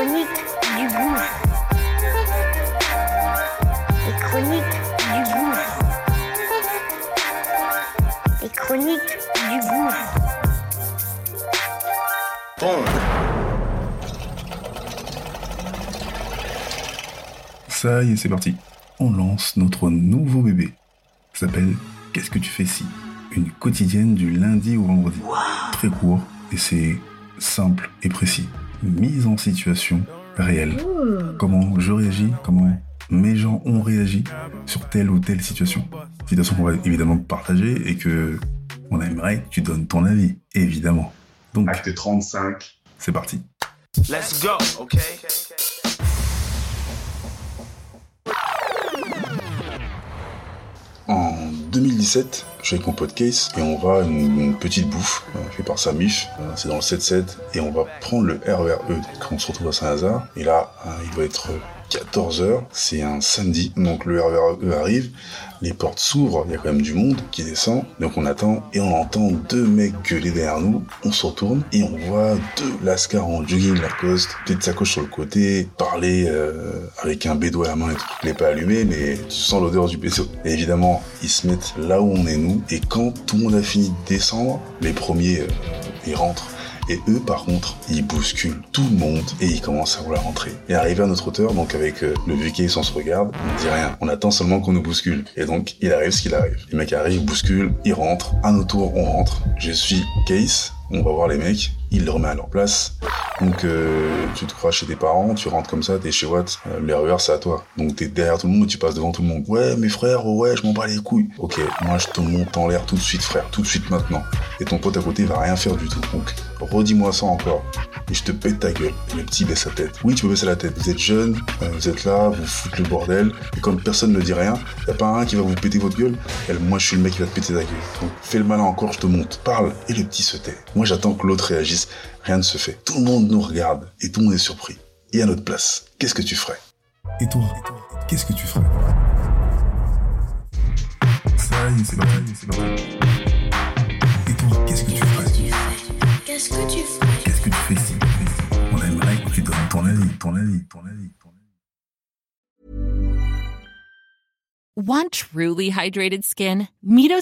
La chronique du gouffre. Les chroniques du gouffre. Les chroniques du gouffre. Ça y est, c'est parti. On lance notre nouveau bébé. Ça s'appelle Qu'est-ce que tu fais si? Une quotidienne du lundi au vendredi. Très court et c'est simple et précis. Mise en situation réelle. Comment je réagis, comment mes gens ont réagi sur telle ou telle situation. Situation qu'on va évidemment partager et que on aimerait que tu donnes ton avis, évidemment. Donc, Acte 35. c'est parti. Let's go, okay? En 2017, je suis avec mon pote Case et on va à une, petite bouffe euh, fait par Samif. Euh, C'est dans le 7-7 et on va prendre le RERE. Donc on se retrouve à Saint-Lazare et là, euh, il va être 14h. C'est un samedi, donc le RERE arrive. Les portes s'ouvrent, il y a quand même du monde qui descend. Donc on attend et on entend deux mecs gueuler derrière nous. On se retourne et on voit deux lascars en jogging Lacoste, petite sacoche sur le côté, parler euh, avec un bédo à la main et tout. Il n'est pas allumé, mais tu sens l'odeur du bédo. Et évidemment, ils se mettent là où on est nous. Et quand tout le monde a fini de descendre, les premiers, euh, ils rentrent. Et eux, par contre, ils bousculent tout le monde et ils commencent à vouloir rentrer. Et arrivé à notre hauteur, donc avec euh, le case, on se regarde, on ne dit rien. On attend seulement qu'on nous bouscule. Et donc, il arrive ce qu'il arrive. Les mecs arrivent, bousculent, ils rentrent. À notre tour, on rentre. Je suis case. On va voir les mecs. Il le remet à leur place. Donc, euh, tu te crois chez tes parents, tu rentres comme ça, t'es chez Watt. Euh, le RER, c'est à toi. Donc, t'es derrière tout le monde et tu passes devant tout le monde. Ouais, mes frères, ouais, je m'en bats les couilles. Ok, moi, je te monte en l'air tout de suite, frère. Tout de suite maintenant. Et ton pote à côté va rien faire du tout. Donc, redis-moi ça encore. Et je te pète ta gueule. Et le petit baisse la tête. Oui, tu peux baisser la tête. Vous êtes jeune, euh, vous êtes là, vous foutez le bordel. Et comme personne ne dit rien, y a pas un qui va vous péter votre gueule. Et moi, je suis le mec qui va te péter ta gueule. Donc, fais le malin encore, je te monte. Parle. Et le petit se tait. Moi, j'attends que l'autre réagisse. Rien ne se fait. Tout le monde nous regarde. Et tout le monde est surpris. Et à notre place, qu'est-ce que tu ferais? Et toi, qu'est-ce que tu ferais? Ça y est, c'est parti, c'est parti. Et toi, qu'est-ce que tu ferais? Qu'est-ce que tu fais ton avis, ton avis, ton avis, ton avis. Want truly hydrated skin? Meet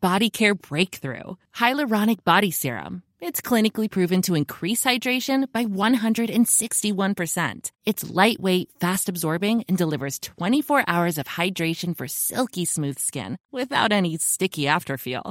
Body Care Breakthrough Hyaluronic Body Serum. It's clinically proven to increase hydration by 161%. It's lightweight, fast absorbing, and delivers 24 hours of hydration for silky smooth skin without any sticky afterfeel.